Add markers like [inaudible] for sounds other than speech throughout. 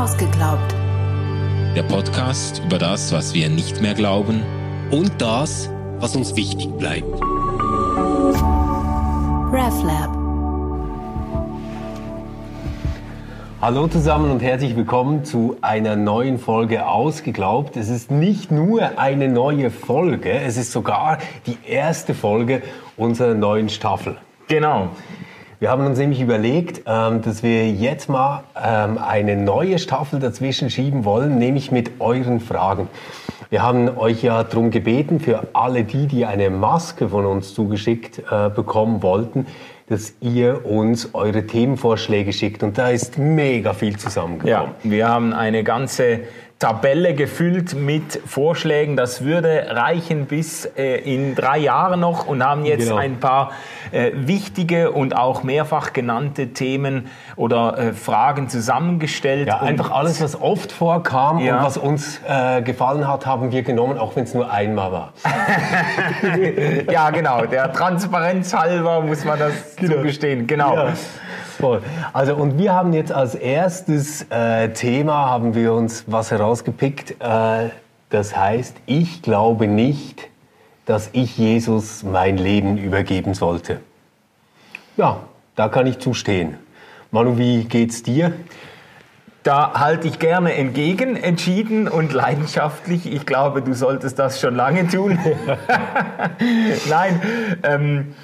Ausgeglaubt. Der Podcast über das, was wir nicht mehr glauben und das, was uns wichtig bleibt. RefLab. Hallo zusammen und herzlich willkommen zu einer neuen Folge Ausgeglaubt. Es ist nicht nur eine neue Folge, es ist sogar die erste Folge unserer neuen Staffel. Genau. Wir haben uns nämlich überlegt, ähm, dass wir jetzt mal ähm, eine neue Staffel dazwischen schieben wollen, nämlich mit euren Fragen. Wir haben euch ja darum gebeten, für alle die, die eine Maske von uns zugeschickt äh, bekommen wollten, dass ihr uns eure Themenvorschläge schickt. Und da ist mega viel zusammengekommen. Ja, wir haben eine ganze Tabelle gefüllt mit Vorschlägen. Das würde reichen bis äh, in drei Jahren noch und haben jetzt genau. ein paar äh, wichtige und auch mehrfach genannte Themen oder äh, Fragen zusammengestellt. Ja, einfach alles, was oft vorkam ja. und was uns äh, gefallen hat, haben wir genommen, auch wenn es nur einmal war. [laughs] ja, genau. Der Transparenz halber muss man das genau. zugestehen. Genau. Ja. Voll. Also und wir haben jetzt als erstes äh, Thema haben wir uns was herausgepickt. Äh, das heißt, ich glaube nicht, dass ich Jesus mein Leben übergeben sollte. Ja, da kann ich zustehen. Manu, wie geht's dir? Da halte ich gerne entgegen, entschieden und leidenschaftlich. Ich glaube, du solltest das schon lange tun. [laughs] [laughs] Nein, ähm,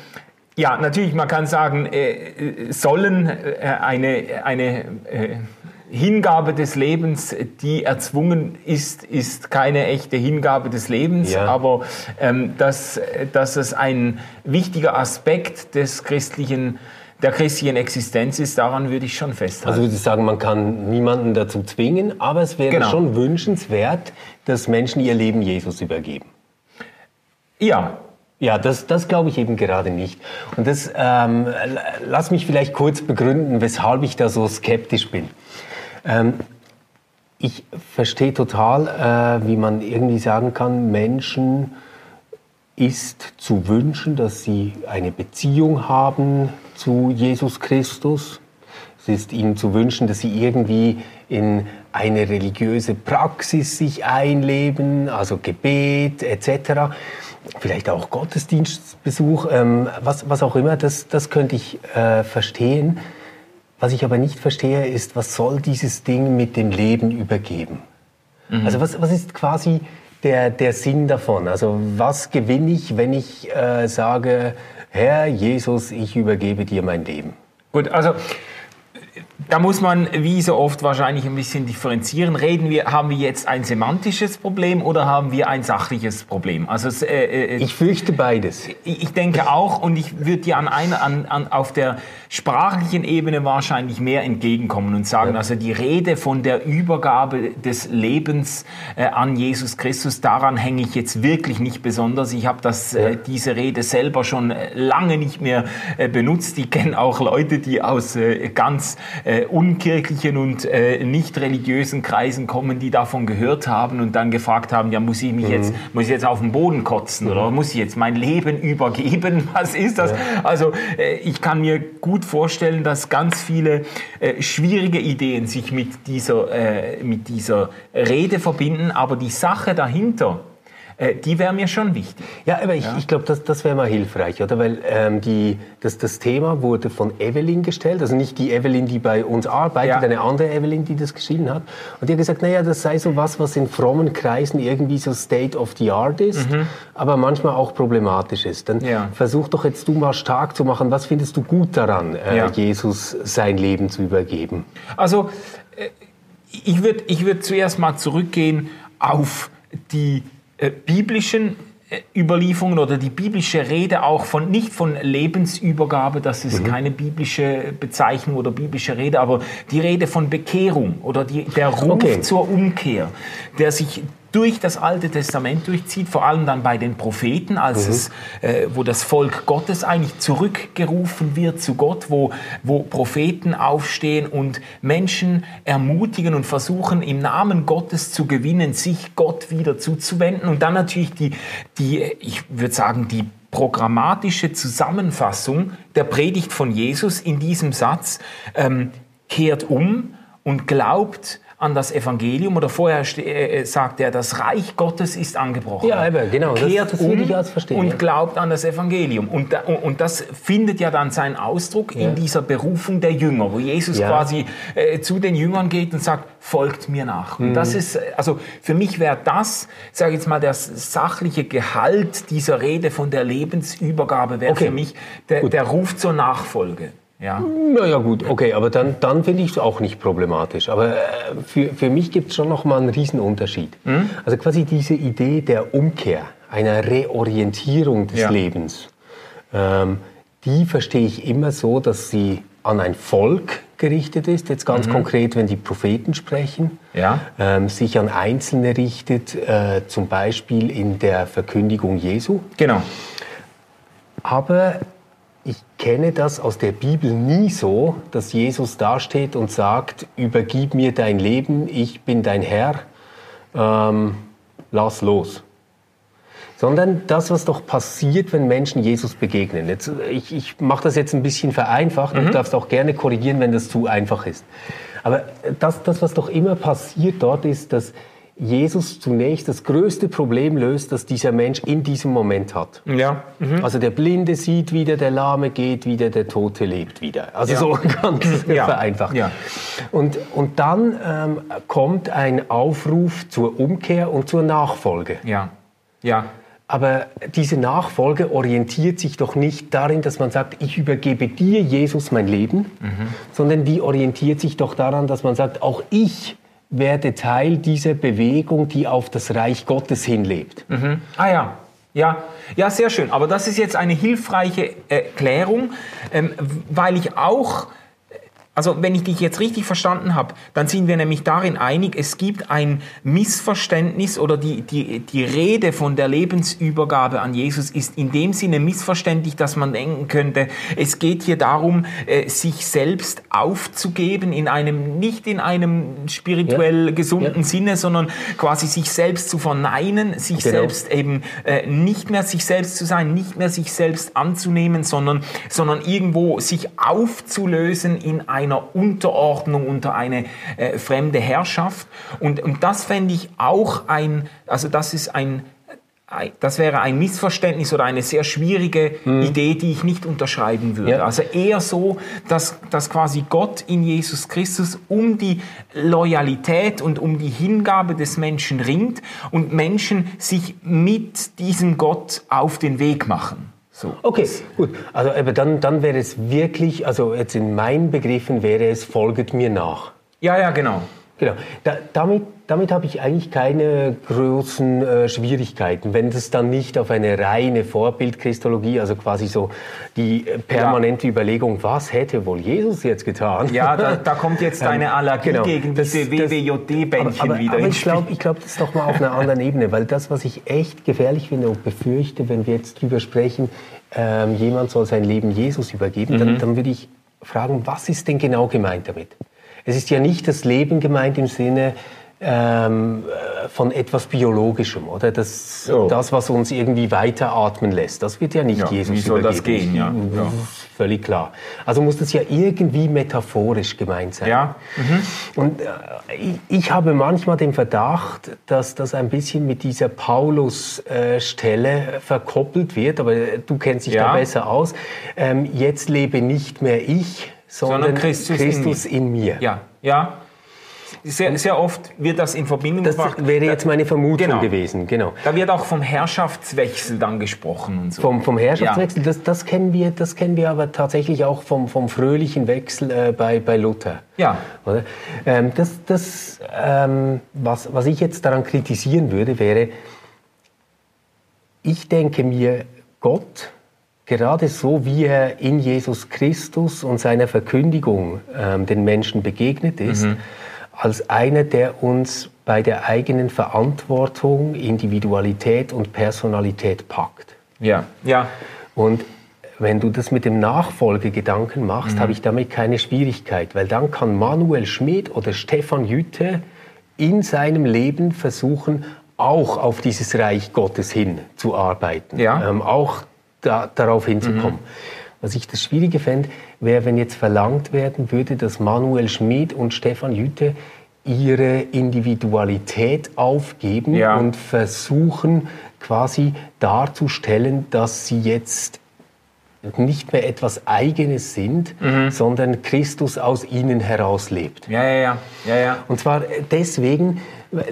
ja, natürlich, man kann sagen, äh, sollen äh, eine, eine äh, Hingabe des Lebens, die erzwungen ist, ist keine echte Hingabe des Lebens, ja. aber ähm, dass, dass es ein wichtiger Aspekt des christlichen der christlichen Existenz ist, daran würde ich schon festhalten. Also würde ich sagen, man kann niemanden dazu zwingen, aber es wäre genau. schon wünschenswert, dass Menschen ihr Leben Jesus übergeben. Ja, ja, das, das glaube ich eben gerade nicht. Und das, ähm, lass mich vielleicht kurz begründen, weshalb ich da so skeptisch bin. Ähm, ich verstehe total, äh, wie man irgendwie sagen kann, Menschen ist zu wünschen, dass sie eine Beziehung haben zu Jesus Christus. Es ist ihnen zu wünschen, dass sie irgendwie in eine religiöse Praxis sich einleben, also Gebet etc vielleicht auch Gottesdienstbesuch, ähm, was, was auch immer, das, das könnte ich äh, verstehen. Was ich aber nicht verstehe, ist, was soll dieses Ding mit dem Leben übergeben? Mhm. Also was, was ist quasi der, der Sinn davon? Also was gewinne ich, wenn ich äh, sage, Herr Jesus, ich übergebe dir mein Leben? Gut, also da muss man wie so oft wahrscheinlich ein bisschen differenzieren. Reden wir, haben wir jetzt ein semantisches Problem oder haben wir ein sachliches Problem? Also äh, äh, ich fürchte beides. Ich denke auch und ich würde dir an einer an, an, auf der sprachlichen Ebene wahrscheinlich mehr entgegenkommen und sagen, ja. also die Rede von der Übergabe des Lebens äh, an Jesus Christus, daran hänge ich jetzt wirklich nicht besonders. Ich habe das ja. äh, diese Rede selber schon äh, lange nicht mehr äh, benutzt. Ich kenne auch Leute, die aus ganz äh, unkirchlichen und äh, nicht religiösen Kreisen kommen, die davon gehört haben und dann gefragt haben, ja, muss ich mich mhm. jetzt, muss ich jetzt auf den Boden kotzen mhm. oder muss ich jetzt mein Leben übergeben? [laughs] Was ist das? Ja. Also äh, ich kann mir gut vorstellen, dass ganz viele äh, schwierige Ideen sich mit dieser, äh, mit dieser Rede verbinden, aber die Sache dahinter, äh, die wäre mir schon wichtig. Ja, aber ich, ja. ich glaube, das, das wäre mal hilfreich, oder? Weil ähm, die, das, das Thema wurde von Evelyn gestellt, also nicht die Evelyn, die bei uns arbeitet, ja. eine andere Evelyn, die das geschrieben hat. Und die hat gesagt, naja, das sei so was, was in frommen Kreisen irgendwie so State of the Art ist, mhm. aber manchmal auch problematisch ist. Dann ja. versuch doch jetzt du mal stark zu machen, was findest du gut daran, äh, Jesus sein Leben zu übergeben? Also, äh, ich würde ich würd zuerst mal zurückgehen auf die äh, biblischen äh, Überlieferungen oder die biblische Rede auch von, nicht von Lebensübergabe, das ist mhm. keine biblische Bezeichnung oder biblische Rede, aber die Rede von Bekehrung oder die, der Ruf okay. zur Umkehr, der sich durch das Alte Testament durchzieht, vor allem dann bei den Propheten, als mhm. es, äh, wo das Volk Gottes eigentlich zurückgerufen wird zu Gott, wo, wo Propheten aufstehen und Menschen ermutigen und versuchen, im Namen Gottes zu gewinnen, sich Gott wieder zuzuwenden. Und dann natürlich die, die ich würde sagen, die programmatische Zusammenfassung der Predigt von Jesus in diesem Satz, ähm, kehrt um und glaubt an das Evangelium oder vorher äh, sagt er, das Reich Gottes ist angebrochen. Ja, eben, genau. Kehrt das, das um als verstehen. und glaubt an das Evangelium. Und, da, und das findet ja dann seinen Ausdruck Ja. in dieser Berufung der Jünger, wo Jesus Ja. quasi äh, zu den Jüngern geht und sagt, folgt mir nach. Und das Mhm. ist, äh, also für mich wäre das, sage ich jetzt mal, der sachliche Gehalt dieser Rede von der Lebensübergabe wäre Okay. für mich der, der Ruf zur Nachfolge. Ja. Naja gut, okay, aber dann, dann finde ich es auch nicht problematisch. Aber äh, für, für mich gibt es schon noch mal einen Riesenunterschied. Hm? Also quasi diese Idee der Umkehr, einer Reorientierung des Ja. Lebens, ähm, die verstehe ich immer so, dass sie an ein Volk gerichtet ist, jetzt ganz konkret, wenn die Propheten sprechen, Mhm. Ja. ähm, sich an Einzelne richtet, äh, zum Beispiel in der Verkündigung Jesu. Genau. Aber ich kenne das aus der Bibel nie so, dass Jesus dasteht und sagt, übergib mir dein Leben, ich bin dein Herr, ähm, lass los. Sondern das, was doch passiert, wenn Menschen Jesus begegnen. Jetzt, ich ich mache das jetzt ein bisschen vereinfacht, du darfst auch gerne korrigieren, wenn das zu einfach ist. Aber das, das, was doch immer passiert dort ist, dass Jesus zunächst das größte Problem löst, das dieser Mensch in diesem Moment hat. Ja. Also der Blinde sieht wieder, der Lahme geht wieder, der Tote lebt wieder. Also Ja. so [laughs] ganz Ja. [laughs] vereinfacht. Ja. Und, und dann ähm, kommt ein Aufruf zur Umkehr und zur Nachfolge. Ja. Ja. Aber diese Nachfolge orientiert sich doch nicht darin, dass man sagt, ich übergebe dir, Jesus, mein Leben, sondern die orientiert sich doch daran, dass man sagt, auch ich werde Teil dieser Bewegung, die auf das Reich Gottes hinlebt. Ah ja. Ja, ja, sehr schön. Aber das ist jetzt eine hilfreiche Erklärung, ähm, weil ich auch, also wenn ich dich jetzt richtig verstanden habe, dann sind wir nämlich darin einig, es gibt ein Missverständnis oder die, die, die Rede von der Lebensübergabe an Jesus ist in dem Sinne missverständlich, dass man denken könnte, es geht hier darum, äh, sich selbst aufzugeben in einem, nicht in einem spirituell gesunden Ja. Sinne, sondern quasi sich selbst zu verneinen, sich Genau. selbst eben äh, nicht mehr sich selbst zu sein, nicht mehr sich selbst anzunehmen, sondern, sondern irgendwo sich aufzulösen in einer Unterordnung unter eine äh, fremde Herrschaft. Und, und das fände ich auch ein, also das ist ein, das wäre ein Missverständnis oder eine sehr schwierige Idee, die ich nicht unterschreiben würde. Ja. Also eher so, dass, dass quasi Gott in Jesus Christus um die Loyalität und um die Hingabe des Menschen ringt und Menschen sich mit diesem Gott auf den Weg machen. So. Okay, gut. Also aber dann, dann wäre es wirklich, also jetzt in meinen Begriffen wäre es, folget mir nach. Ja, ja, genau. Genau. Da, damit damit habe ich eigentlich keine großen äh, Schwierigkeiten, wenn das dann nicht auf eine reine Vorbildchristologie, also quasi so die äh, permanente Überlegung, was hätte wohl Jesus jetzt getan? Ja, da, da kommt jetzt [laughs] deine Allergie genau. gegen Das- diese WWJD-Bändchen wieder aber ich glaube, ich glaub, das ist noch mal auf einer anderen Ebene, weil das, was ich echt gefährlich finde und befürchte, wenn wir jetzt drüber sprechen, ähm, jemand soll sein Leben Jesus übergeben, Mhm. dann, dann würde ich fragen, was ist denn genau gemeint damit? Es ist ja nicht das Leben gemeint im Sinne ähm, äh, von etwas Biologischem, oder? Das, So. das, was uns irgendwie weiteratmen lässt, das wird ja nicht Ja, Jesus wie soll das übergeben. gehen, ja? Das Ja. Völlig klar. Also muss das ja irgendwie metaphorisch gemeint sein. Ja. Und äh, ich, ich habe manchmal den Verdacht, dass das ein bisschen mit dieser Paulus-Stelle verkoppelt wird, aber du kennst dich Ja. da besser aus. Ähm, jetzt lebe nicht mehr ich, sondern, Sondern Christus in Christus in mir. Ja, ja. Sehr, sehr oft wird das in Verbindung Das gebracht. wäre jetzt meine Vermutung Genau. gewesen, genau. Da wird auch vom Herrschaftswechsel dann gesprochen und so. Vom, vom Herrschaftswechsel, das, das, kennen wir, das kennen wir aber tatsächlich auch vom, vom fröhlichen Wechsel äh, bei, bei Luther. Ja. Oder? Ähm, das, das, ähm, was, was ich jetzt daran kritisieren würde, wäre, ich denke mir, Gott, gerade so wie er in Jesus Christus und seiner Verkündigung ähm, den Menschen begegnet ist, als einer, der uns bei der eigenen Verantwortung, Individualität und Personalität packt. Ja, ja. Und wenn du das mit dem Nachfolgegedanken machst, habe ich damit keine Schwierigkeit, weil dann kann Manuel Schmid oder Stefan Jütte in seinem Leben versuchen, auch auf dieses Reich Gottes hin zu arbeiten, Ja. ähm, auch da, darauf hinzukommen. Was ich das Schwierige fände, wäre, wenn jetzt verlangt werden würde, dass Manuel Schmid und Stefan Jütte ihre Individualität aufgeben Ja. und versuchen quasi darzustellen, dass sie jetzt nicht mehr etwas Eigenes sind, sondern Christus aus ihnen heraus lebt. Ja, ja, ja, ja, ja. Und zwar deswegen,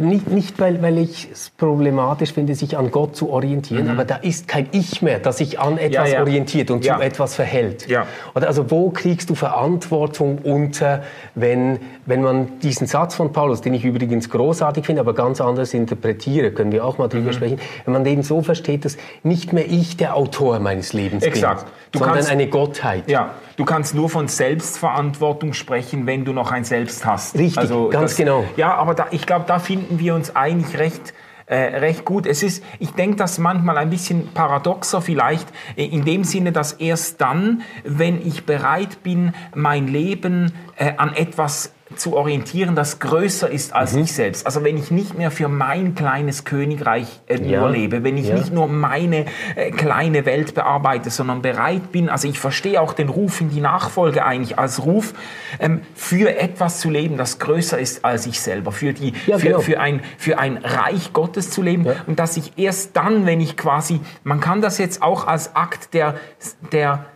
nicht, nicht weil, weil ich es problematisch finde, sich an Gott zu orientieren, aber da ist kein Ich mehr, das sich an etwas Mhm. ja. orientiert und Ja. zu etwas verhält. Ja. Oder also wo kriegst du Verantwortung unter, wenn, wenn man diesen Satz von Paulus, den ich übrigens großartig finde, aber ganz anders interpretiere, können wir auch mal Mhm. drüber sprechen, wenn man den so versteht, dass nicht mehr ich der Autor meines Lebens Exakt. bin, Du sondern kannst- eine Gottheit. Ja, du kannst nur von Selbstverantwortung sprechen, wenn du noch ein Selbst hast. Richtig, ganz genau. Ja, aber da, ich glaube, da finden wir uns eigentlich recht, äh, recht gut. Es ist, ich denke, das manchmal ein bisschen paradoxer vielleicht, äh, in dem Sinne, dass erst dann, wenn ich bereit bin, mein Leben äh, an etwas zu orientieren, das größer ist als Mhm. ich selbst. Also wenn ich nicht mehr für mein kleines Königreich äh, Ja. nur lebe, wenn ich Ja. nicht nur meine äh, kleine Welt bearbeite, sondern bereit bin, also ich verstehe auch den Ruf in die Nachfolge eigentlich als Ruf, ähm, für etwas zu leben, das größer ist als ich selber, für, die, Ja, für, genau. für, ein, für ein Reich Gottes zu leben und dass ich erst dann, wenn ich quasi, man kann das jetzt auch als Akt der, der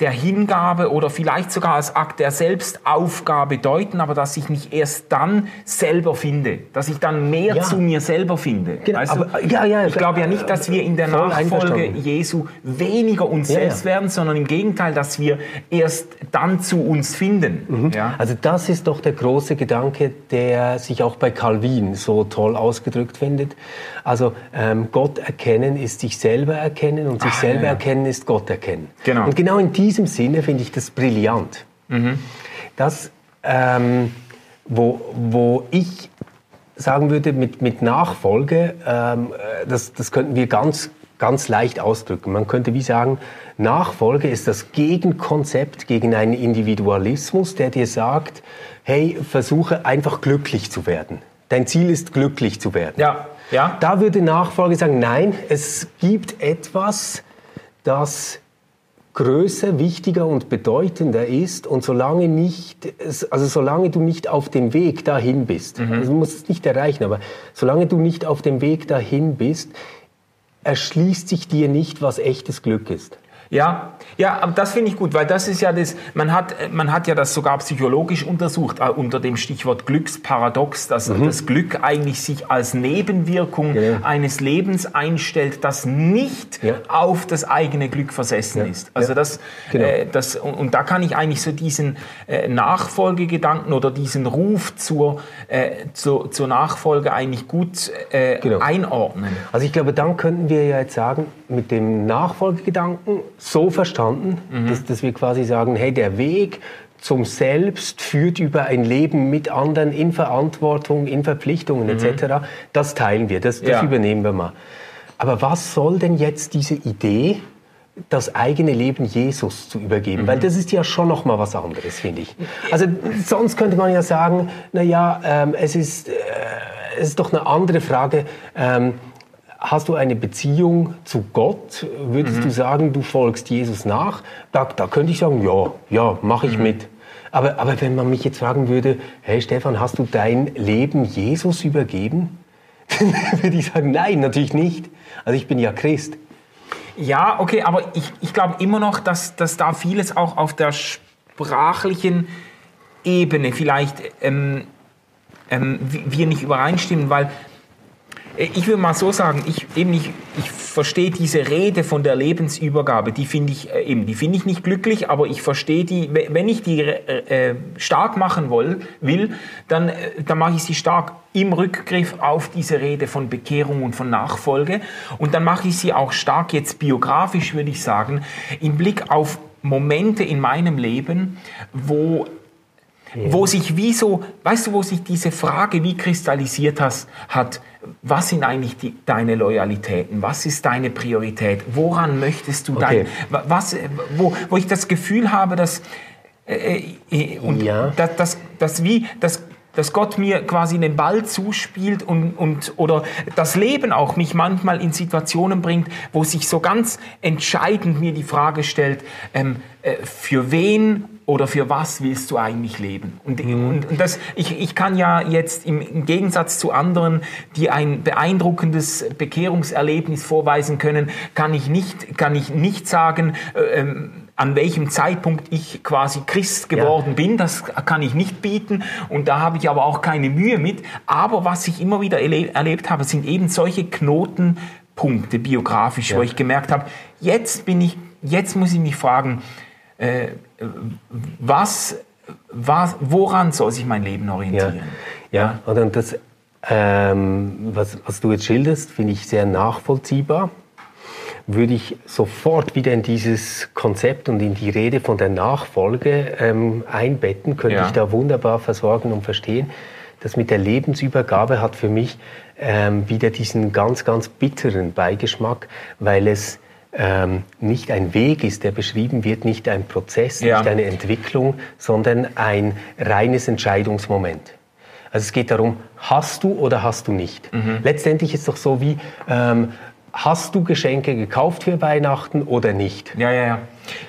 der Hingabe oder vielleicht sogar als Akt der Selbstaufgabe deuten, aber dass ich mich erst dann selber finde, dass ich dann mehr Ja. zu mir selber finde. Genau, du? aber- ja, ja, ich glaube ja nicht, dass wir in der Nachfolge. Jesu weniger uns selbst werden, sondern im Gegenteil, dass wir erst dann zu uns finden. Ja? Also das ist doch der große Gedanke, der sich auch bei Calvin so toll ausgedrückt findet. Also ähm, Gott erkennen ist sich selber erkennen und sich Ah, selber erkennen ist Gott erkennen. Genau. Und genau in diesem Sinne finde ich das brillant. Das, ähm, wo, wo ich sagen würde, mit, mit Nachfolge, ähm, äh, das, das könnten wir ganz, ganz leicht ausdrücken. Man könnte wie sagen, Nachfolge ist das Gegenkonzept gegen einen Individualismus, der dir sagt, hey, versuche einfach glücklich zu werden. Dein Ziel ist, glücklich zu werden. Ja, ja. Da würde Nachfolge sagen, nein, es gibt etwas, das größer, wichtiger und bedeutender ist und solange nicht, also solange du nicht auf dem Weg dahin bist, Mhm. also du musst es nicht erreichen, aber solange du nicht auf dem Weg dahin bist, erschließt sich dir nicht, was echtes Glück ist. Ja, ja, aber das finde ich gut, weil das ist ja das, man hat, man hat ja das sogar psychologisch untersucht, äh, unter dem Stichwort Glücksparadox, dass das Glück eigentlich sich als Nebenwirkung Mhm. Genau. eines Lebens einstellt, das nicht Ja. auf das eigene Glück versessen Ja. ist. Also Ja. das, Genau. äh, das und, und da kann ich eigentlich so diesen äh, Nachfolgegedanken oder diesen Ruf zur, äh, zur, zur Nachfolge eigentlich gut äh, Genau. einordnen. Also ich glaube, dann könnten wir ja jetzt sagen, mit dem Nachfolgegedanken so verstanden, dass, dass wir quasi sagen, hey, der Weg zum Selbst führt über ein Leben mit anderen in Verantwortung, in Verpflichtungen etc. Das teilen wir, das, das Ja. übernehmen wir mal. Aber was soll denn jetzt diese Idee, das eigene Leben Jesus zu übergeben? Weil das ist ja schon noch mal was anderes, finde ich. Also sonst könnte man ja sagen, na ja, ähm, es ist äh, es ist doch eine andere Frage. Ähm, hast du eine Beziehung zu Gott? Würdest du sagen, du folgst Jesus nach? Da, da könnte ich sagen, ja, ja, mache ich mit. Aber, aber wenn man mich jetzt fragen würde, hey Stefan, hast du dein Leben Jesus übergeben? [laughs] Dann würde ich sagen, nein, natürlich nicht. Also ich bin ja Christ. Ja, okay, aber ich, ich glaube immer noch, dass, dass da vieles auch auf der sprachlichen Ebene vielleicht ähm, ähm, wir nicht übereinstimmen, weil ich würde mal so sagen, ich, eben ich, ich verstehe diese Rede von der Lebensübergabe, die finde ich äh, eben, die finde ich nicht glücklich, aber ich verstehe die, we- wenn ich die äh, äh, stark machen will, will dann, äh, dann mache ich sie stark im Rückgriff auf diese Rede von Bekehrung und von Nachfolge. Und dann mache ich sie auch stark jetzt biografisch, würde ich sagen, im Blick auf Momente in meinem Leben, wo wo sich wie so, weißt du, wo sich diese Frage wie kristallisiert has, hat, was sind eigentlich die, deine Loyalitäten, was ist deine Priorität, woran möchtest du Okay. dein, wa- was, äh, wo, wo ich das Gefühl habe, dass, äh, äh, und Ja. dass, dass, dass wie, dass, dass Gott mir quasi den Ball zuspielt und, und oder das Leben auch mich manchmal in Situationen bringt, wo sich so ganz entscheidend mir die Frage stellt, ähm, äh, für wen oder für was willst du eigentlich leben? Und, mhm. und, und, das, ich, ich kann ja jetzt im, im, Gegensatz zu anderen, die ein beeindruckendes Bekehrungserlebnis vorweisen können, kann ich nicht, kann ich nicht sagen, äh, ähm, an welchem Zeitpunkt ich quasi Christ geworden ja. bin, das kann ich nicht bieten und da habe ich aber auch keine Mühe mit. Aber was ich immer wieder erle erlebt habe, sind eben solche Knotenpunkte biografisch, ja. wo ich gemerkt habe, jetzt bin ich, jetzt muss ich mich fragen, äh, was, was, woran soll sich mein Leben orientieren? Ja, ja. und das, ähm, was, was du jetzt schilderst, finde ich sehr nachvollziehbar würde ich sofort wieder in dieses Konzept und in die Rede von der Nachfolge ähm, einbetten, könnte ja. ich da wunderbar versorgen und verstehen. Das mit der Lebensübergabe hat für mich ähm, wieder diesen ganz, ganz bitteren Beigeschmack, weil es ähm, nicht ein Weg ist, der beschrieben wird, nicht ein Prozess, ja. nicht eine Entwicklung, sondern ein reines Entscheidungsmoment. Also es geht darum, hast du oder hast du nicht. Mhm. Letztendlich ist es doch so wie, ähm, hast du Geschenke gekauft für Weihnachten oder nicht? Ja, ja, ja.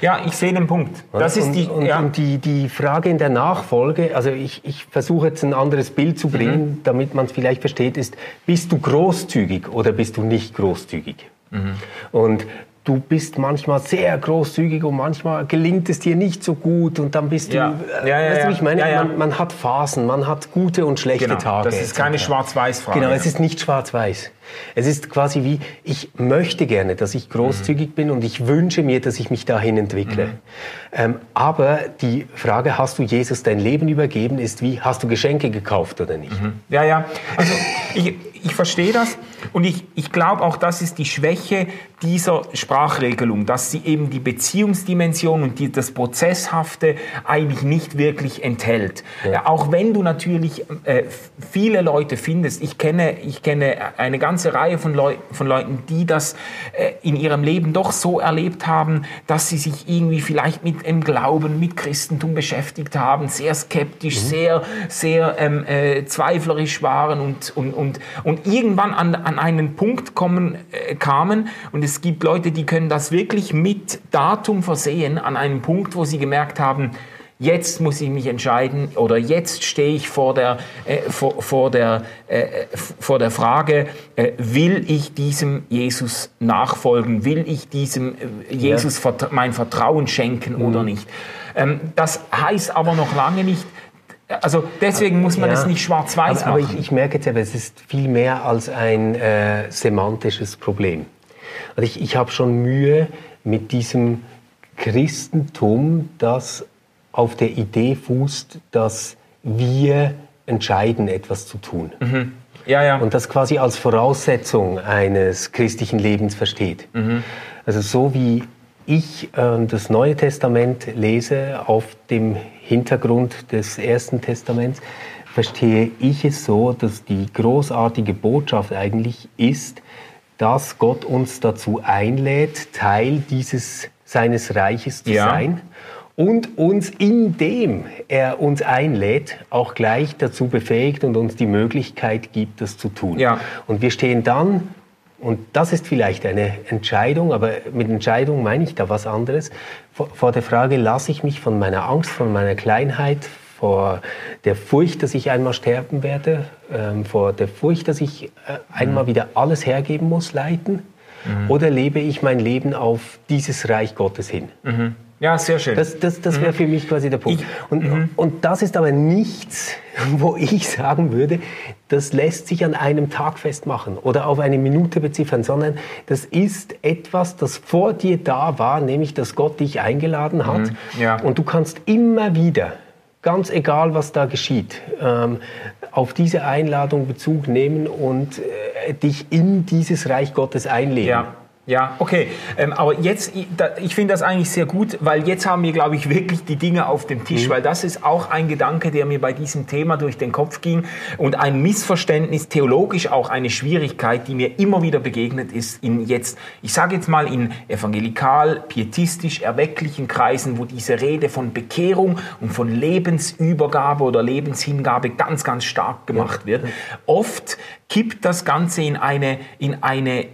Ja, ich sehe den Punkt. Das und, ist die, und, ja. und die, die Frage in der Nachfolge, also ich, ich versuche jetzt ein anderes Bild zu bringen, mhm. damit man es vielleicht versteht, ist, bist du großzügig oder bist du nicht großzügig? Mhm. Und du bist manchmal sehr großzügig und manchmal gelingt es dir nicht so gut und dann bist ja. du, äh, ja, ja, weißt du, ich meine, man, man, hat Phasen, man hat gute und schlechte genau. Tage. Das ist keine Schwarz-Weiß-Frage. Genau, es ist nicht Schwarz-Weiß. Es ist quasi wie, ich möchte gerne, dass ich großzügig mhm. bin und ich wünsche mir, dass ich mich dahin entwickle. Mhm. Ähm, aber die Frage, hast du Jesus dein Leben übergeben, ist wie, hast du Geschenke gekauft oder nicht? Mhm. Ja, ja. Also [laughs] ich, ich verstehe das und ich, ich glaube auch, das ist die Schwäche dieser Sprachregelung, dass sie eben die Beziehungsdimension und die, das Prozesshafte eigentlich nicht wirklich enthält. Ja. Auch wenn du natürlich äh, viele Leute findest, ich kenne, ich kenne eine ganze Reihe von, Leu von Leuten, die das äh, in ihrem Leben doch so erlebt haben, dass sie sich irgendwie vielleicht mit dem Glauben, mit Christentum beschäftigt haben, sehr skeptisch, mhm. sehr, sehr ähm, äh, zweiflerisch waren und, und, und, und irgendwann an, an einen Punkt kommen, äh, kamen und es gibt Leute, die können das wirklich mit Datum versehen, an einem Punkt, wo sie gemerkt haben, jetzt muss ich mich entscheiden oder jetzt stehe ich vor der, äh, vor, vor, der, äh, vor der Frage, äh, will ich diesem Jesus nachfolgen, will ich diesem äh, Jesus ja. mein Vertrauen schenken mhm. oder nicht. Ähm, das heißt aber noch lange nicht, also deswegen muss man ja, das nicht schwarz-weiß machen. Aber ich, ich, merke jetzt aber, es ist viel mehr als ein äh, semantisches Problem. Also ich, ich habe schon Mühe mit diesem Christentum, das auf der Idee fußt, dass wir entscheiden, etwas zu tun. Mhm. Ja, ja. Und das quasi als Voraussetzung eines christlichen Lebens versteht. Mhm. Also so wie ich äh, das Neue Testament lese auf dem Hintergrund des Ersten Testaments, verstehe ich es so, dass die großartige Botschaft eigentlich ist, dass Gott uns dazu einlädt, Teil dieses seines Reiches zu ja. sein und uns, indem er uns einlädt, auch gleich dazu befähigt und uns die Möglichkeit gibt, das zu tun. Ja. Und wir stehen dann, und das ist vielleicht eine Entscheidung, aber mit Entscheidung meine ich da was anderes, vor, vor der Frage, lasse ich mich von meiner Angst, von meiner Kleinheit, vor der Furcht, dass ich einmal sterben werde, ähm, vor der Furcht, dass ich äh, einmal mhm. wieder alles hergeben muss, leiten? Mhm. Oder lebe ich mein Leben auf dieses Reich Gottes hin? Mhm. Ja, sehr schön. Das, das, das wäre mhm. für mich quasi der Punkt. Ich, und, mhm. und das ist aber nichts, [laughs] wo ich sagen würde, das lässt sich an einem Tag festmachen oder auf eine Minute beziffern, sondern das ist etwas, das vor dir da war, nämlich dass Gott dich eingeladen hat. Mhm. Ja. Und du kannst immer wieder ganz egal, was da geschieht, ähm, auf diese Einladung Bezug nehmen und äh, dich in dieses Reich Gottes einleben. Ja. Ja, okay. Ähm, aber jetzt, ich, ich finde das eigentlich sehr gut, weil jetzt haben wir, glaube ich, [laughs] wirklich die Dinge auf dem Tisch, mhm. weil das ist auch ein Gedanke, der mir bei diesem Thema durch den Kopf ging und ein Missverständnis, theologisch auch eine Schwierigkeit, die mir immer wieder begegnet ist in jetzt, ich sage jetzt mal in evangelikal, pietistisch, erwecklichen Kreisen, wo diese Rede von Bekehrung und von Lebensübergabe oder Lebenshingabe ganz, ganz stark gemacht wird. Oft kippt das Ganze in eine, in eine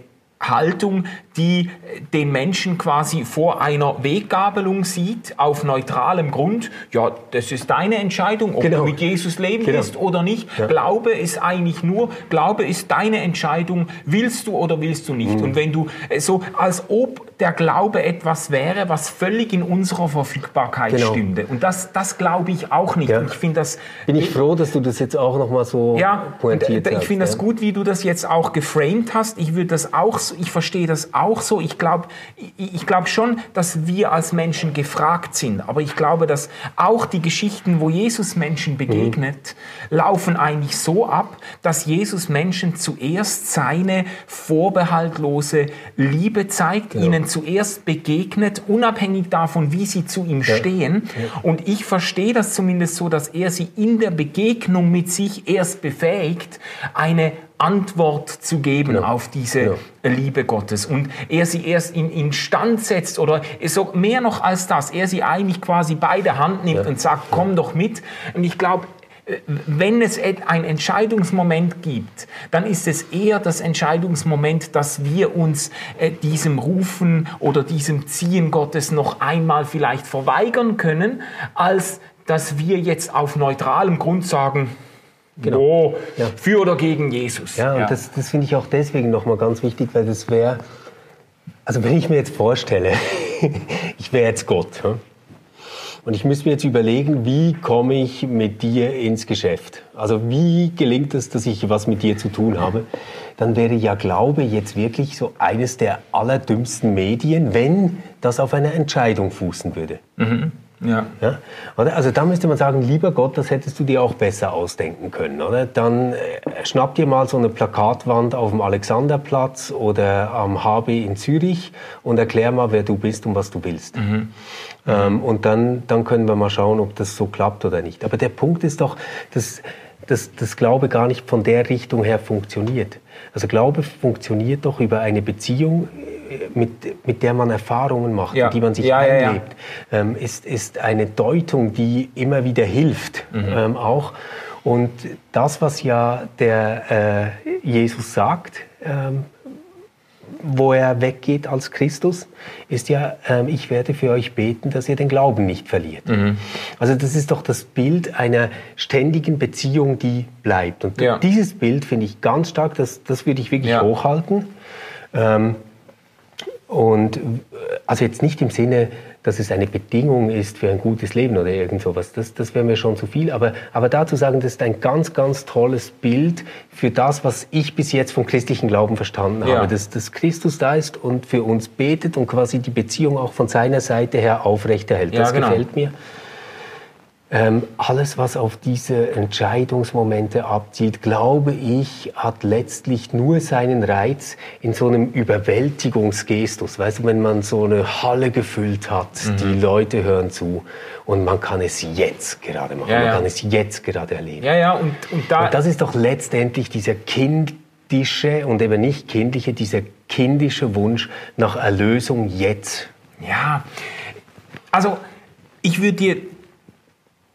Haltung, die den Menschen quasi vor einer Weggabelung sieht, auf neutralem Grund. Ja, das ist deine Entscheidung, ob Genau. du mit Jesus leben Genau. willst oder nicht. Ja. Glaube ist eigentlich nur, Glaube ist deine Entscheidung, willst du oder willst du Mhm. nicht. Und wenn du äh, so, als ob der Glaube etwas wäre, was völlig in unserer Verfügbarkeit Genau. stünde. Und das, das glaube ich auch nicht. Ja. Ich finde das Bin ich froh, dass du das jetzt auch noch mal so ja, pointiert und, äh, hast. ich finde das ja. gut, wie du das jetzt auch geframed hast. Ich würde das auch, ich verstehe das auch so. Ich glaube, ich, ich glaube schon, dass wir als Menschen gefragt sind. Aber ich glaube, dass auch die Geschichten, wo Jesus Menschen begegnet, laufen eigentlich so ab, dass Jesus Menschen zuerst seine vorbehaltlose Liebe zeigt, ihnen zuerst begegnet, unabhängig davon, wie sie zu ihm stehen. Und ich verstehe das zumindest so, dass er sie in der Begegnung mit sich erst befähigt, eine Antwort zu geben auf diese Genau. Liebe Gottes. Und er sie erst in, in Stand setzt oder so mehr noch als das, er sie eigentlich quasi bei der Hand nimmt und sagt, komm doch mit. Und ich glaube, äh, wenn es ein Entscheidungsmoment gibt, dann ist es eher das Entscheidungsmoment, dass wir uns äh, diesem Rufen oder diesem Ziehen Gottes noch einmal vielleicht verweigern können, als dass wir jetzt auf neutralem Grund sagen, oh, Ja. für oder gegen Jesus. Ja, und das, das finde ich auch deswegen nochmal ganz wichtig, weil das wäre, also wenn ich mir jetzt vorstelle, [laughs] ich wäre jetzt Gott, ja, und ich müsste mir jetzt überlegen, wie komme ich mit dir ins Geschäft? Also wie gelingt es, dass ich was mit dir zu tun habe? Dann wäre ja Glaube jetzt wirklich so eines der allerdümmsten Medien, wenn das auf einer Entscheidung fußen würde. Ja. Ja? Oder? Also da müsste man sagen, lieber Gott, das hättest du dir auch besser ausdenken können. Oder? Dann äh, schnapp dir mal so eine Plakatwand auf dem Alexanderplatz oder am HB in Zürich und erklär mal, wer du bist und was du willst. Ähm, und dann, dann können wir mal schauen, ob das so klappt oder nicht. Aber der Punkt ist doch, dass, dass, dass Glaube gar nicht von der Richtung her funktioniert. Also Glaube funktioniert doch über eine Beziehung, mit, mit der man Erfahrungen macht, Ja. die man sich Ja, ja, ja. einlebt ähm, ist, ist eine Deutung, die immer wieder hilft, ähm, auch. Und das, was ja der äh, Jesus sagt, ähm, wo er weggeht als Christus, ist ja, ähm, ich werde für euch beten, dass ihr den Glauben nicht verliert. Also das ist doch das Bild einer ständigen Beziehung, die bleibt. Und Ja. dieses Bild finde ich ganz stark, das, das würde ich wirklich Ja. hochhalten. Ähm, und äh, also jetzt nicht im Sinne, dass es eine Bedingung ist für ein gutes Leben oder irgend sowas. Das, das wäre mir schon zu viel. Aber, aber dazu sagen, das ist ein ganz, ganz tolles Bild für das, was ich bis jetzt vom christlichen Glauben verstanden Ja. habe. Dass, dass Christus da ist und für uns betet und quasi die Beziehung auch von seiner Seite her aufrechterhält. Ja, das genau. gefällt mir. Ähm, alles, was auf diese Entscheidungsmomente abzielt, glaube ich, hat letztlich nur seinen Reiz in so einem Überwältigungsgestus. Weißt du, wenn man so eine Halle gefüllt hat, Mhm. die Leute hören zu und man kann es jetzt gerade machen, Ja, man ja. kann es jetzt gerade erleben. Ja, ja, und, und da. Und das ist doch letztendlich dieser kindische und eben nicht kindliche, dieser kindische Wunsch nach Erlösung jetzt. Ja, also ich würde dir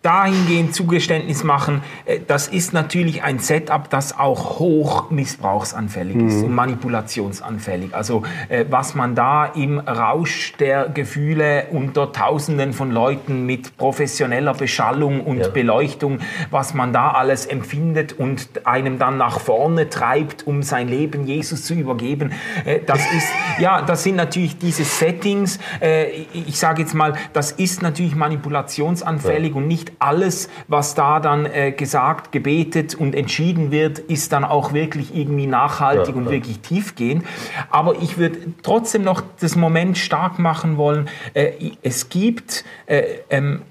dahingehend Zugeständnis machen, äh, das ist natürlich ein Setup, das auch hoch missbrauchsanfällig ist und manipulationsanfällig. Also äh, was man da im Rausch der Gefühle unter Tausenden von Leuten mit professioneller Beschallung und Ja. Beleuchtung, was man da alles empfindet und einem dann nach vorne treibt, um sein Leben Jesus zu übergeben, äh, das [laughs] ist, ja, das sind natürlich diese Settings, ich- ich sage jetzt mal, das ist natürlich manipulationsanfällig und nicht alles, was da dann äh, gesagt, gebetet und entschieden wird, ist dann auch wirklich irgendwie nachhaltig Ja, und ja. wirklich tiefgehend. Aber ich würde trotzdem noch das Moment stark machen wollen, äh, es gibt äh, ähm,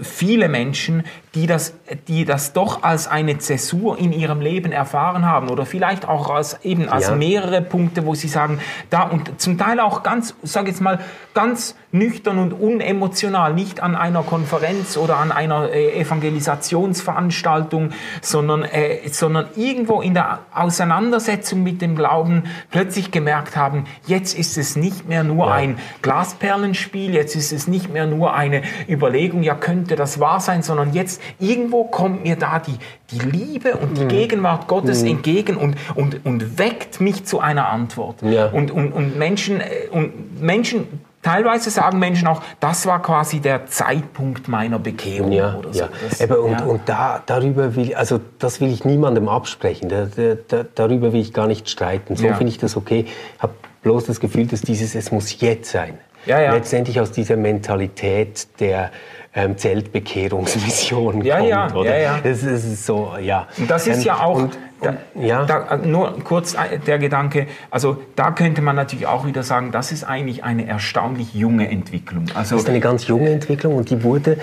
viele Menschen, die das, die das doch als eine Zäsur in ihrem Leben erfahren haben oder vielleicht auch als eben als Ja. mehrere Punkte, wo sie sagen, da und zum Teil auch ganz, sag jetzt mal, ganz nüchtern und unemotional, nicht an einer Konferenz oder an einer äh, Evangelisationsveranstaltung, sondern, äh, sondern irgendwo in der Auseinandersetzung mit dem Glauben plötzlich gemerkt haben, jetzt ist es nicht mehr nur Ja. ein Glasperlenspiel, jetzt ist es nicht mehr nur eine Überlegung, ja, könnte könnte das wahr sein, sondern jetzt irgendwo kommt mir da die, die Liebe und die Mhm. Gegenwart Gottes entgegen und, und, und weckt mich zu einer Antwort. Ja. Und, und, und, Menschen, äh, und Menschen, teilweise sagen Menschen auch, das war quasi der Zeitpunkt meiner Bekehrung Ja, oder so. ja. Das, Aber und, ja. und da, darüber will, also das will ich niemandem absprechen. Da, da, darüber will ich gar nicht streiten. So Ja. finde ich das okay. Ich habe bloß das Gefühl, dass dieses Es muss jetzt sein. Ja, ja. Letztendlich aus dieser Mentalität der ähm, Zeltbekehrungsmission Ja, kommt. ja, oder? ja, ja. Das ist so, ja. Das ist Ähm, ja auch, und, da, ja. da, äh, nur kurz äh, der Gedanke, also da könnte man natürlich auch wieder sagen, das ist eigentlich eine erstaunlich junge Entwicklung. Also Das ist eine ganz junge Entwicklung und die wurde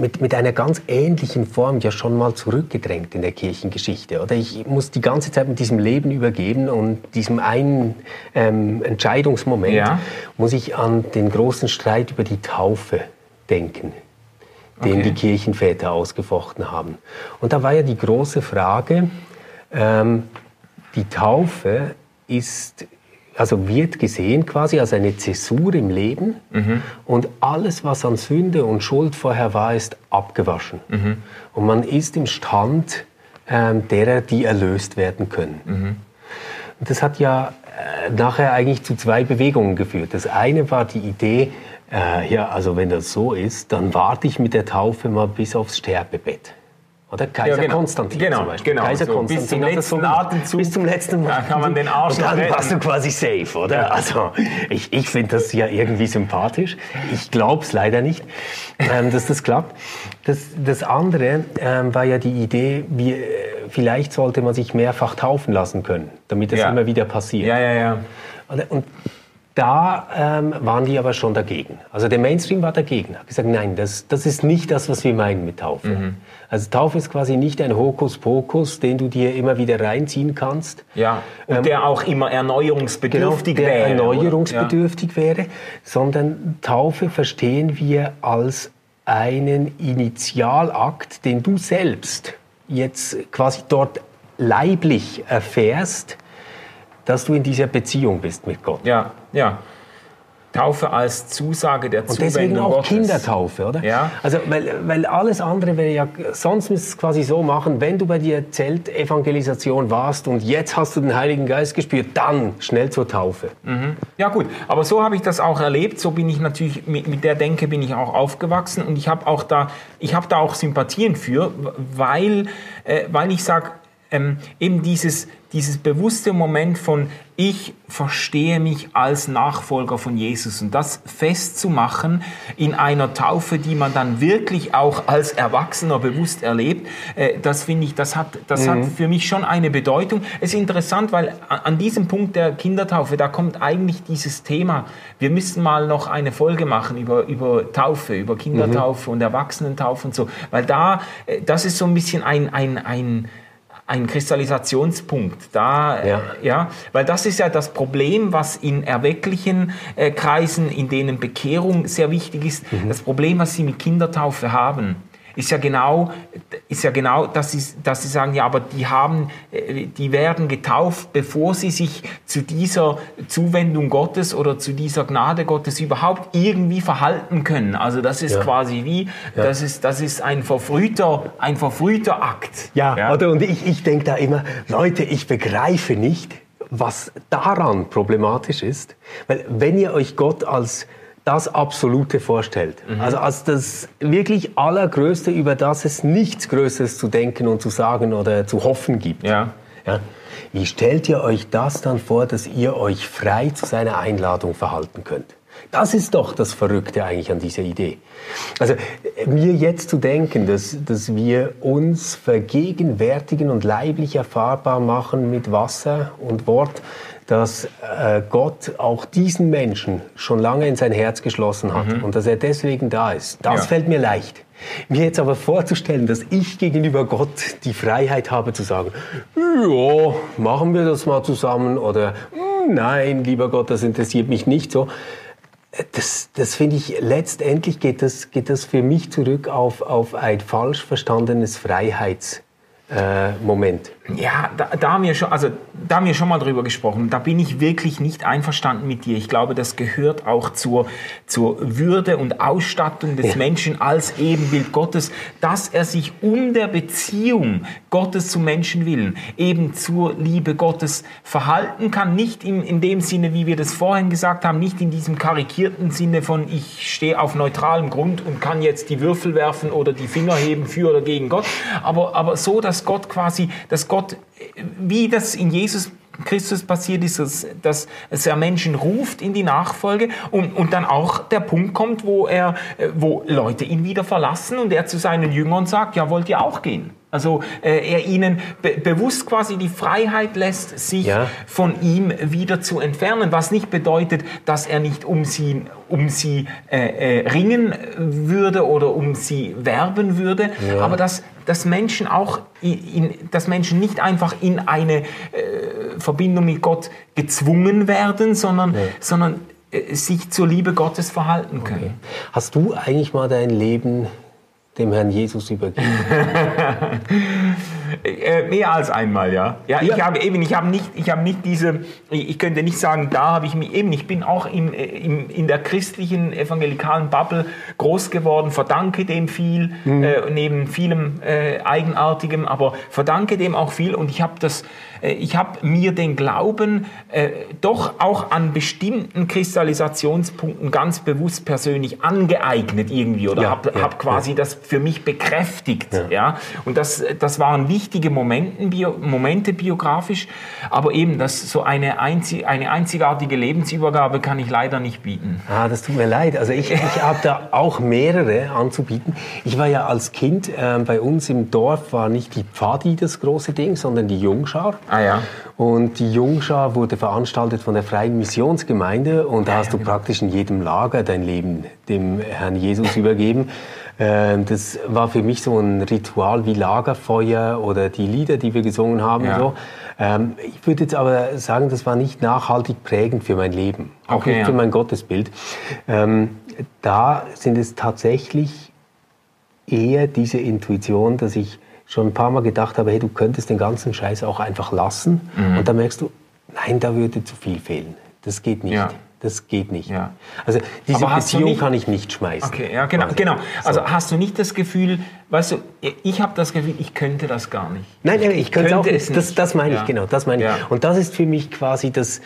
mit, mit einer ganz ähnlichen Form ja schon mal zurückgedrängt in der Kirchengeschichte. Oder ich muss die ganze Zeit mit diesem Leben übergeben und diesem einen ähm, Entscheidungsmoment Ja. muss ich an den großen Streit über die Taufe denken, den Okay. die Kirchenväter ausgefochten haben. Und da war ja die große Frage, ähm, die Taufe ist, also wird gesehen quasi als eine Zäsur im Leben und alles, was an Sünde und Schuld vorher war, ist abgewaschen. Und man ist im Stand ähm, derer, die erlöst werden können. Und das hat ja äh, nachher eigentlich zu zwei Bewegungen geführt. Das eine war die Idee, äh, ja, also wenn das so ist, dann warte ich mit der Taufe mal bis aufs Sterbebett. Oder Kaiser Ja, genau. Konstantin Genau, zum Beispiel. genau. Kaiser So, Konstantin bis zum letzten. Atemzug. Bis zum letzten Da kann man den Arsch Und dann noch warst du retten. quasi safe, oder? Also ich, ich finde das ja irgendwie sympathisch. Ich glaube es leider nicht, ähm, dass das klappt. Das, das andere ähm, war ja die Idee, wie, äh, vielleicht sollte man sich mehrfach taufen lassen können, damit das Ja. immer wieder passiert. ja, ja, ja. Und- Und da ähm, waren die aber schon dagegen. Also der Mainstream war dagegen. Hat gesagt, nein, das, das ist nicht das, was wir meinen mit Taufe. Mhm. Also Taufe ist quasi nicht ein Hokuspokus, den du dir immer wieder reinziehen kannst. Ja, und der auch immer erneuerungsbedürftig Genau, der wäre. erneuerungsbedürftig wäre, sondern Taufe verstehen wir als einen Initialakt, den du selbst jetzt quasi dort leiblich erfährst, dass du in dieser Beziehung bist mit Gott. Ja, ja. Taufe als Zusage der Und Zuwendung deswegen auch Gottes. Kindertaufe, oder? Ja. Also, weil, weil alles andere wäre ja, sonst müsstest du es quasi so machen, wenn du bei der Zeltevangelisation warst und jetzt hast du den Heiligen Geist gespürt, dann schnell zur Taufe. Ja gut, aber so habe ich das auch erlebt. So bin ich natürlich mit, mit der Denke bin ich auch aufgewachsen und ich habe auch da, ich habe da auch Sympathien für, weil, äh, weil ich sage, ähm, eben dieses, dieses bewusste Moment von ich verstehe mich als Nachfolger von Jesus. Und das festzumachen in einer Taufe, die man dann wirklich auch als Erwachsener bewusst erlebt, äh, das finde ich, das hat, das hat für mich schon eine Bedeutung. Es ist interessant, weil an diesem Punkt der Kindertaufe, da kommt eigentlich dieses Thema, wir müssen mal noch eine Folge machen über, über Taufe, über Kindertaufe und Erwachsenentaufe und so, weil da, äh, das ist so ein bisschen ein, ein, ein ein Kristallisationspunkt. Da, Ja. ja, weil das ist ja das Problem, was in erwecklichen äh, Kreisen, in denen Bekehrung sehr wichtig ist, das Problem, was sie mit Kindertaufe haben, ist ja genau, ist ja genau, dass sie, dass sie sagen, ja, aber die haben, äh, die werden getauft, bevor sie sich zu dieser Zuwendung Gottes oder zu dieser Gnade Gottes überhaupt irgendwie verhalten können. Also das ist Ja. quasi wie, das ist, das ist ein verfrühter, ein verfrühter Akt. Ja, oder? Und ich, ich denke da immer, Leute, ich begreife nicht, was daran problematisch ist. Weil wenn ihr euch Gott als das Absolute vorstellt, Mhm. also als das wirklich Allergrößte, über das es nichts Größeres zu denken und zu sagen oder zu hoffen gibt. Ja. Ja. Wie stellt ihr euch das dann vor, dass ihr euch frei zu seiner Einladung verhalten könnt? Das ist doch das Verrückte eigentlich an dieser Idee. Also äh, mir jetzt zu denken, dass, dass wir uns vergegenwärtigen und leiblich erfahrbar machen mit Wasser und Wort, dass äh, Gott auch diesen Menschen schon lange in sein Herz geschlossen hat und dass er deswegen da ist, das Ja. fällt mir leicht. Mir jetzt aber vorzustellen, dass ich gegenüber Gott die Freiheit habe zu sagen, ja, machen wir das mal zusammen oder "Hm, nein, lieber Gott, das interessiert mich nicht so. Das, das finde ich, letztendlich geht das, geht das für mich zurück auf, auf ein falsch verstandenes Freiheitsmoment. Äh. Ja, da, da, haben wir schon, also da haben wir schon mal drüber gesprochen. Da bin ich wirklich nicht einverstanden mit dir. Ich glaube, das gehört auch zur, zur Würde und Ausstattung des ja. Menschen als Ebenbild Gottes, dass er sich um der Beziehung Gottes zum Menschen willen eben zur Liebe Gottes verhalten kann. Nicht in, in dem Sinne, wie wir das vorhin gesagt haben, nicht in diesem karikierten Sinne von ich stehe auf neutralem Grund und kann jetzt die Würfel werfen oder die Finger heben für oder gegen Gott, aber, aber so, dass Gott quasi, dass Gott Gott, wie das in Jesus Christus passiert ist, dass, dass er Menschen ruft in die Nachfolge und, und dann auch der Punkt kommt, wo, er, wo Leute ihn wieder verlassen und er zu seinen Jüngern sagt, ja, wollt ihr auch gehen? Also äh, er ihnen be bewusst quasi die Freiheit lässt, sich ja. von ihm wieder zu entfernen, was nicht bedeutet, dass er nicht um sie, um sie äh, äh, ringen würde oder um sie werben würde, ja. aber dass, dass Menschen auch, in, dass Menschen nicht einfach in eine äh, Verbindung mit Gott gezwungen werden, sondern, ja. sondern äh, sich zur Liebe Gottes verhalten können. Okay. Hast du eigentlich mal dein Leben dem Herrn Jesus übergeben? [laughs] äh, mehr als einmal, ja. Ja, ja. ich habe eben, ich habe nicht, ich habe nicht diese, ich könnte nicht sagen, da habe ich mich eben, ich bin auch im, äh, im, in der christlichen evangelikalen Bubble groß geworden, verdanke dem viel, mhm. äh, neben vielem äh, Eigenartigem, aber verdanke dem auch viel und ich habe das, ich habe mir den Glauben äh, doch auch an bestimmten Kristallisationspunkten ganz bewusst persönlich angeeignet irgendwie oder ja, habe ja, hab quasi ja. das für mich bekräftigt. Ja. ja? Und das, das waren wichtige Momenten, bio, Momente biografisch, aber eben das, so eine, einzig, eine einzigartige Lebensübergabe kann ich leider nicht bieten. Ah, das tut mir leid. Also ich, ich [laughs] habe da auch mehrere anzubieten. Ich war ja als Kind äh, bei uns im Dorf, war nicht die Pfadi das große Ding, sondern die Jungschar. Ah ja. Und die Jungschar wurde veranstaltet von der Freien Missionsgemeinde und da hast du genau. praktisch in jedem Lager dein Leben dem Herrn Jesus übergeben. Ähm, das war für mich so ein Ritual wie Lagerfeuer oder die Lieder, die wir gesungen haben. Ja. So. Ähm, ich würde jetzt aber sagen, das war nicht nachhaltig prägend für mein Leben, auch okay, nicht für mein Gottesbild. Ähm, da sind es tatsächlich eher diese Intuition, dass ich schon ein paar Mal gedacht habe, hey, du könntest den ganzen Scheiß auch einfach lassen. Mhm. Und dann merkst du, nein, da würde zu viel fehlen. Das geht nicht. Ja. Das geht nicht. Ja. Also diese Beziehung nicht, kann ich nicht schmeißen. Okay, ja, genau. genau. Also so. hast du nicht das Gefühl, weißt du, ich habe das Gefühl, ich könnte das gar nicht. Nein, nein, ich könnte, könnte auch nicht. Das, das meine ja. ich, genau. Das meine ich. Und das ist für mich quasi das,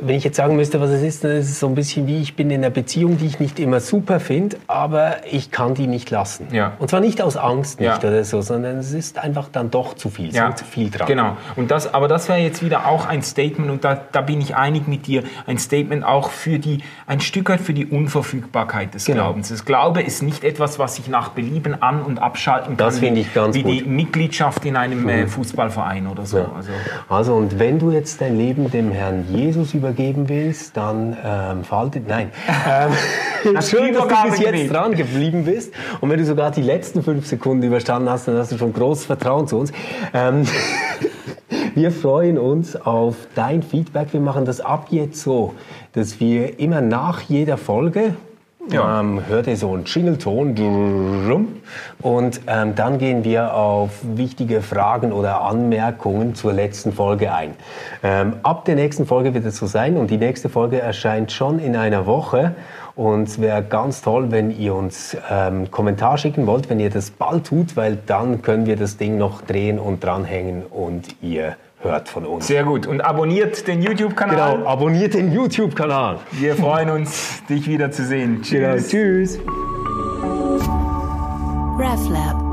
wenn ich jetzt sagen müsste, was es ist, dann ist es so ein bisschen wie, ich bin in einer Beziehung, die ich nicht immer super finde, aber ich kann die nicht lassen. Ja. Und zwar nicht aus Angst nicht ja. oder so, sondern es ist einfach dann doch zu viel, ja. zu viel dran. Genau. Und das, aber das wäre jetzt wieder auch ein Statement, und da, da bin ich einig mit dir, ein Statement auch für die, ein Stück weit für die Unverfügbarkeit des genau. Glaubens. Das Glaube ist nicht etwas, was ich nach Belieben an- und abschalten kann. Das finde ich ganz wie gut. Wie die Mitgliedschaft in einem äh, mhm. Fußballverein oder so. Also. also, und wenn du jetzt dein Leben dem Herrn Jesus übergeben willst, dann ähm, faltet. Nein. [laughs] Ähm, schön, dass du bis jetzt dran geblieben bist. Und wenn du sogar die letzten fünf Sekunden überstanden hast, dann hast du schon großes Vertrauen zu uns. Ähm, [laughs] wir freuen uns auf dein Feedback. Wir machen das ab jetzt so, dass wir immer nach jeder Folge ja. Ähm, hört ihr so einen Jingle-Ton und ähm, dann gehen wir auf wichtige Fragen oder Anmerkungen zur letzten Folge ein. Ähm, ab der nächsten Folge wird es so sein und die nächste Folge erscheint schon in einer Woche und es wäre ganz toll, wenn ihr uns ähm, Kommentar schicken wollt, wenn ihr das bald tut, weil dann können wir das Ding noch drehen und dranhängen und ihr hört von uns. Sehr gut. Und abonniert den YouTube-Kanal. Genau, abonniert den YouTube-Kanal. Wir freuen uns, dich wieder zu sehen. Tschüss. Genau, tschüss. RefLab.